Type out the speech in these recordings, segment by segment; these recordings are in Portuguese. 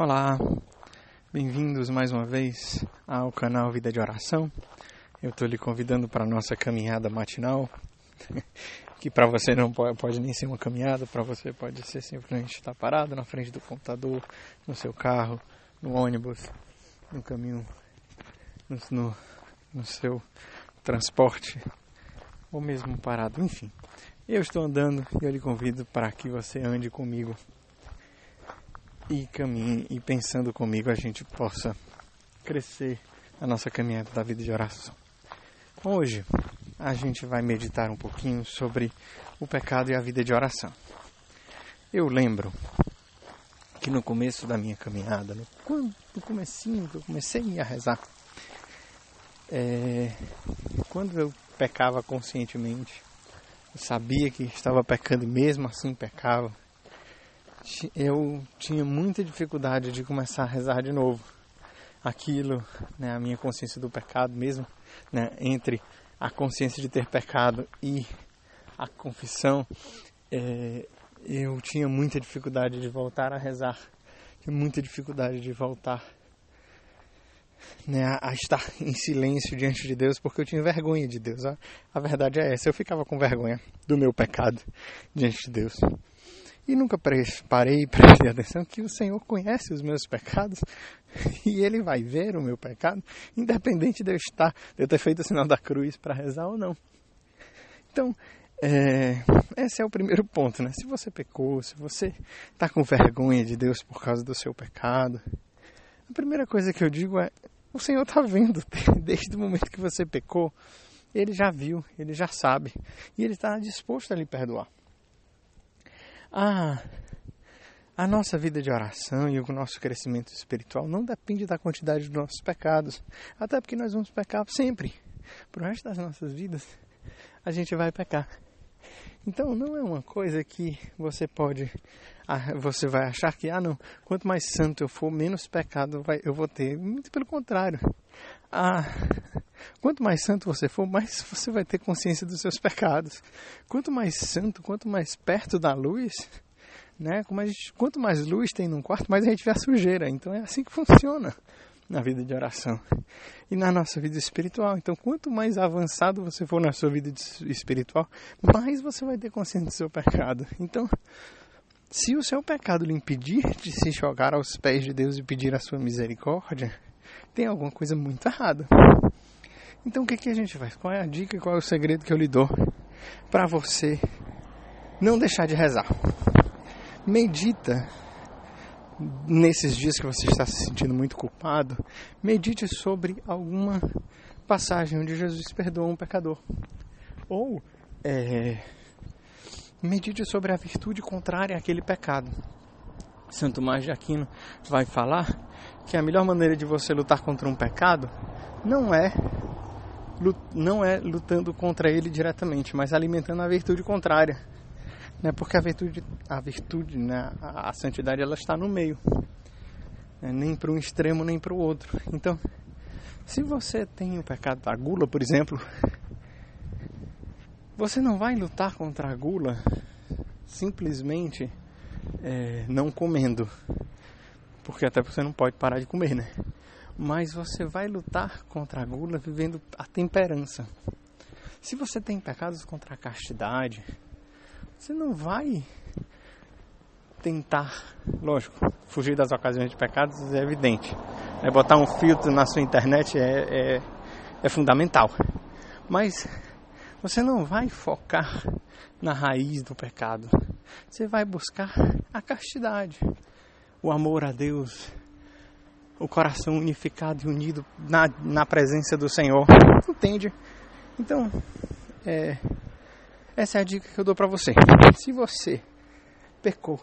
Olá, bem-vindos mais uma vez ao canal Vida de Oração. Eu estou lhe convidando para a nossa caminhada matinal, que para você não pode, pode, nem ser uma caminhada, para você pode ser simplesmente estar parado na frente do computador, no seu carro, no ônibus, no caminho, no, no, no seu transporte, ou mesmo parado, enfim. Eu estou andando e eu lhe convido para que você ande comigo e caminhe e pensando comigo a gente possa crescer a nossa caminhada da vida de oração. Hoje a gente vai meditar um pouquinho sobre o pecado e a vida de oração. Eu lembro que no começo da minha caminhada, no, no comecinho que eu comecei a rezar, é, quando eu pecava conscientemente, eu sabia que estava pecando e mesmo assim pecava, eu tinha muita dificuldade de começar a rezar de novo. Aquilo, né, a minha consciência do pecado mesmo, né, entre a consciência de ter pecado e a confissão, é, eu tinha muita dificuldade de voltar a rezar, tinha muita dificuldade de voltar né, a, estar em silêncio diante de Deus, porque eu tinha vergonha de Deus. A, a verdade é essa, eu ficava com vergonha do meu pecado diante de Deus. E nunca parei para prestar atenção que o Senhor conhece os meus pecados e Ele vai ver o meu pecado, independente de eu estar, de eu ter feito o sinal da cruz para rezar ou não. Então, é, esse é o primeiro ponto, né? Se você pecou, se você está com vergonha de Deus por causa do seu pecado, a primeira coisa que eu digo é: o Senhor está vendo desde o momento que você pecou, Ele já viu, Ele já sabe e Ele está disposto a lhe perdoar a, a nossa vida de oração e o nosso crescimento espiritual não depende da quantidade dos nossos pecados, até porque nós vamos pecar sempre. Para o resto das nossas vidas, a gente vai pecar. Então não é uma coisa que você pode, você vai achar que ah não, quanto mais santo eu for, menos pecado eu vou ter. Muito pelo contrário. Ah, Quanto mais santo você for, mais você vai ter consciência dos seus pecados. Quanto mais santo, quanto mais perto da luz, né? Quanto mais luz tem num quarto, mais a gente vê a sujeira. Então é assim que funciona na vida de oração e na nossa vida espiritual. Então, quanto mais avançado você for na sua vida espiritual, mais você vai ter consciência do seu pecado. Então, se o seu pecado lhe impedir de se jogar aos pés de Deus e pedir a sua misericórdia, tem alguma coisa muito errada. Então o que, que a gente faz? Qual é a dica e qual é o segredo que eu lhe dou para você não deixar de rezar? Medita nesses dias que você está se sentindo muito culpado, medite sobre alguma passagem onde Jesus perdoa um pecador. Ou é, medite sobre a virtude contrária àquele pecado. Santo Tomás de Aquino vai falar que a melhor maneira de você lutar contra um pecado não é não é lutando contra ele diretamente, mas alimentando a virtude contrária. Né? Porque a virtude, a virtude, né? a, santidade, ela está no meio. Né? Nem para um extremo, nem para o outro. Então, se você tem o pecado da gula, por exemplo, você não vai lutar contra a gula simplesmente é, não comendo. Porque até você não pode parar de comer, né? mas você vai lutar contra a gula vivendo a temperança. Se você tem pecados contra a castidade, você não vai tentar, lógico, fugir das ocasiões de pecados é evidente. É botar um filtro na sua internet é, é, é fundamental. Mas você não vai focar na raiz do pecado. Você vai buscar a castidade, o amor a Deus, o coração unificado e unido na, na presença do Senhor. Entende? Então, é, essa é a dica que eu dou para você. Se você pecou,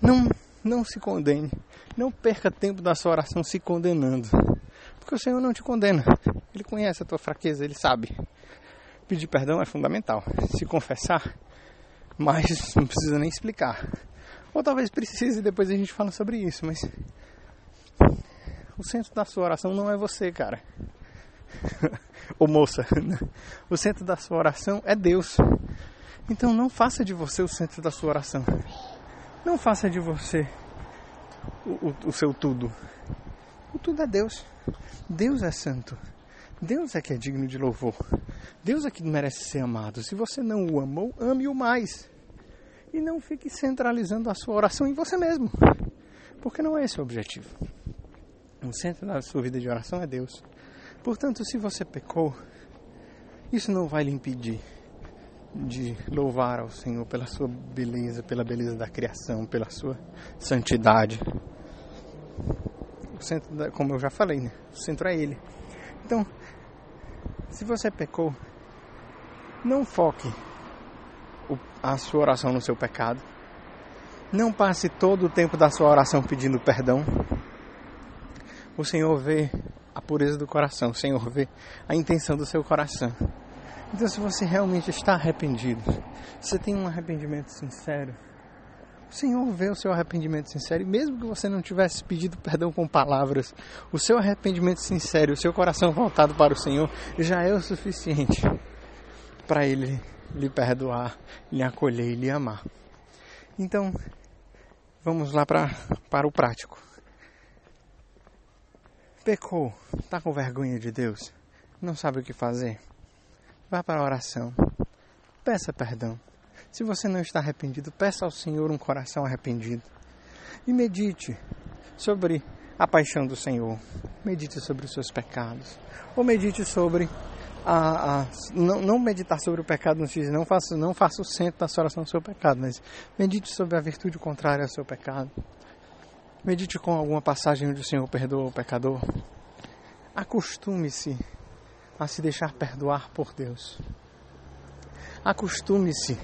não, não se condene. Não perca tempo da sua oração se condenando. Porque o Senhor não te condena. Ele conhece a tua fraqueza, ele sabe. Pedir perdão é fundamental. Se confessar, mas não precisa nem explicar. Ou talvez precise, depois a gente fala sobre isso, mas o centro da sua oração não é você, cara. Ou moça. O centro da sua oração é Deus. Então não faça de você o centro da sua oração. Não faça de você o, o, o seu tudo. Tudo é Deus. Deus é santo. Deus é que é digno de louvor. Deus é que merece ser amado. Se você não o amou, ame-o mais. E não fique centralizando a sua oração em você mesmo. Porque não é esse o objetivo. O centro da sua vida de oração é Deus. Portanto, se você pecou, isso não vai lhe impedir de louvar ao Senhor pela sua beleza, pela beleza da criação, pela sua santidade. O centro, como eu já falei, né? o centro é Ele. Então, se você pecou, não foque a sua oração no seu pecado. Não passe todo o tempo da sua oração pedindo perdão. O Senhor vê a pureza do coração, o Senhor vê a intenção do seu coração. Então, se você realmente está arrependido, você tem um arrependimento sincero, o Senhor vê o seu arrependimento sincero, e mesmo que você não tivesse pedido perdão com palavras, o seu arrependimento sincero, o seu coração voltado para o Senhor, já é o suficiente para Ele lhe perdoar, lhe acolher e lhe amar. Então, vamos lá pra, para o prático. Pecou, está com vergonha de Deus, não sabe o que fazer? Vá para a oração. Peça perdão. Se você não está arrependido, peça ao Senhor um coração arrependido. E medite sobre a paixão do Senhor. Medite sobre os seus pecados. Ou medite sobre a, a não, não, meditar sobre o pecado diz, não faça, não faça o centro da sua oração do seu pecado, mas medite sobre a virtude contrária ao seu pecado. Medite com alguma passagem onde o Senhor perdoa o pecador. Acostume-se a se deixar perdoar por Deus. Acostume-se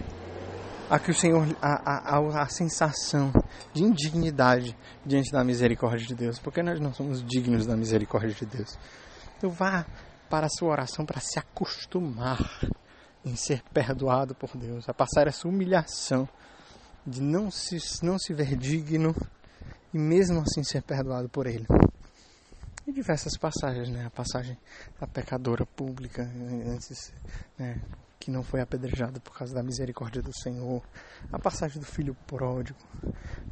a que o Senhor, a, a, a, sensação de indignidade diante da misericórdia de Deus, porque nós não somos dignos da misericórdia de Deus. Então vá para a sua oração para se acostumar em ser perdoado por Deus, a passar essa humilhação de não se, não se ver digno e mesmo assim ser perdoado por Ele e diversas passagens, né? A passagem da pecadora pública, antes, né? Que não foi apedrejada por causa da misericórdia do Senhor, a passagem do filho pródigo,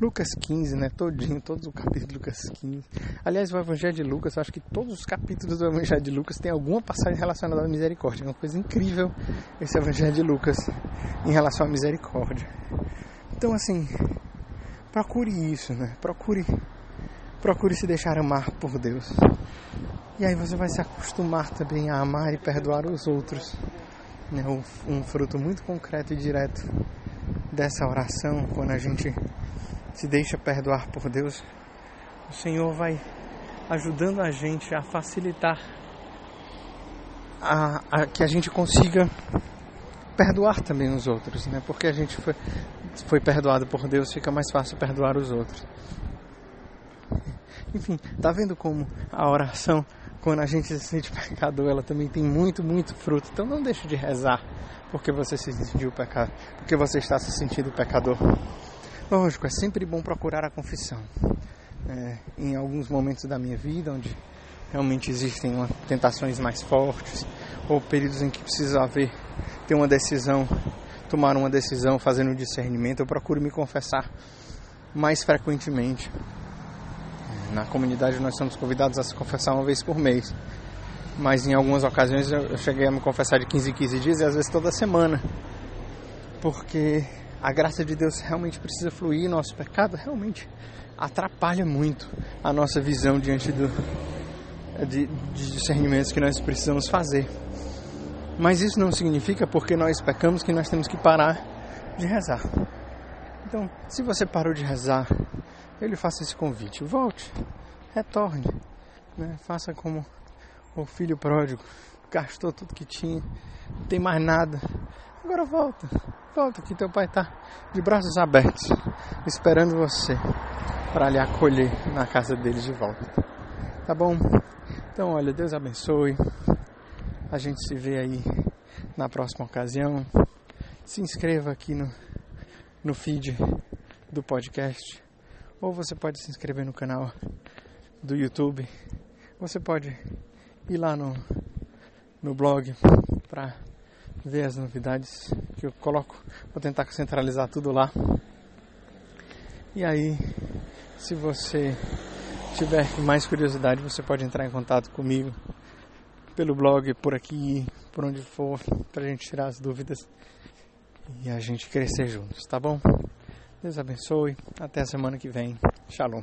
Lucas 15, né? Todinho, todos os capítulos de Lucas 15. Aliás, o Evangelho de Lucas, eu acho que todos os capítulos do Evangelho de Lucas tem alguma passagem relacionada à misericórdia. É uma coisa incrível esse Evangelho de Lucas em relação à misericórdia. Então, assim, procure isso, né? Procure procure se deixar amar por Deus. E aí você vai se acostumar também a amar e perdoar os outros. Né? Um fruto muito concreto e direto dessa oração, quando a gente se deixa perdoar por Deus, o Senhor vai ajudando a gente a facilitar a, a, que a gente consiga perdoar também os outros, né? Porque a gente foi, foi perdoado por Deus, fica mais fácil perdoar os outros. Enfim, tá vendo como a oração, quando a gente se sente pecador, ela também tem muito, muito fruto. Então não deixe de rezar porque você se sentiu pecado, porque você está se sentindo pecador. Lógico, é sempre bom procurar a confissão. É, em alguns momentos da minha vida, onde realmente existem uma, tentações mais fortes, ou períodos em que precisa haver, ter uma decisão, tomar uma decisão, fazendo um discernimento, eu procuro me confessar mais frequentemente na comunidade nós somos convidados a se confessar uma vez por mês. Mas em algumas ocasiões eu cheguei a me confessar de 15 em 15 dias e às vezes toda semana. Porque a graça de Deus realmente precisa fluir, nosso pecado realmente atrapalha muito a nossa visão diante do, de, de discernimentos que nós precisamos fazer. Mas isso não significa porque nós pecamos que nós temos que parar de rezar. Então, se você parou de rezar eu lhe faço esse convite. Volte, retorne, né? faça como o filho pródigo, gastou tudo que tinha, não tem mais nada. Agora volta, volta que teu pai está de braços abertos, esperando você para lhe acolher na casa dele de volta. Tá bom? Então, olha, Deus abençoe. A gente se vê aí na próxima ocasião. Se inscreva aqui no, no feed do podcast ou você pode se inscrever no canal do YouTube. Você pode ir lá no, no blog para ver as novidades que eu coloco. Vou tentar centralizar tudo lá. E aí, Se você tiver mais curiosidade, você pode entrar em contato comigo pelo blog, por aqui, por onde for, pra gente tirar as dúvidas e a gente crescer juntos, tá bom? Deus abençoe. Até a semana que vem. Shalom.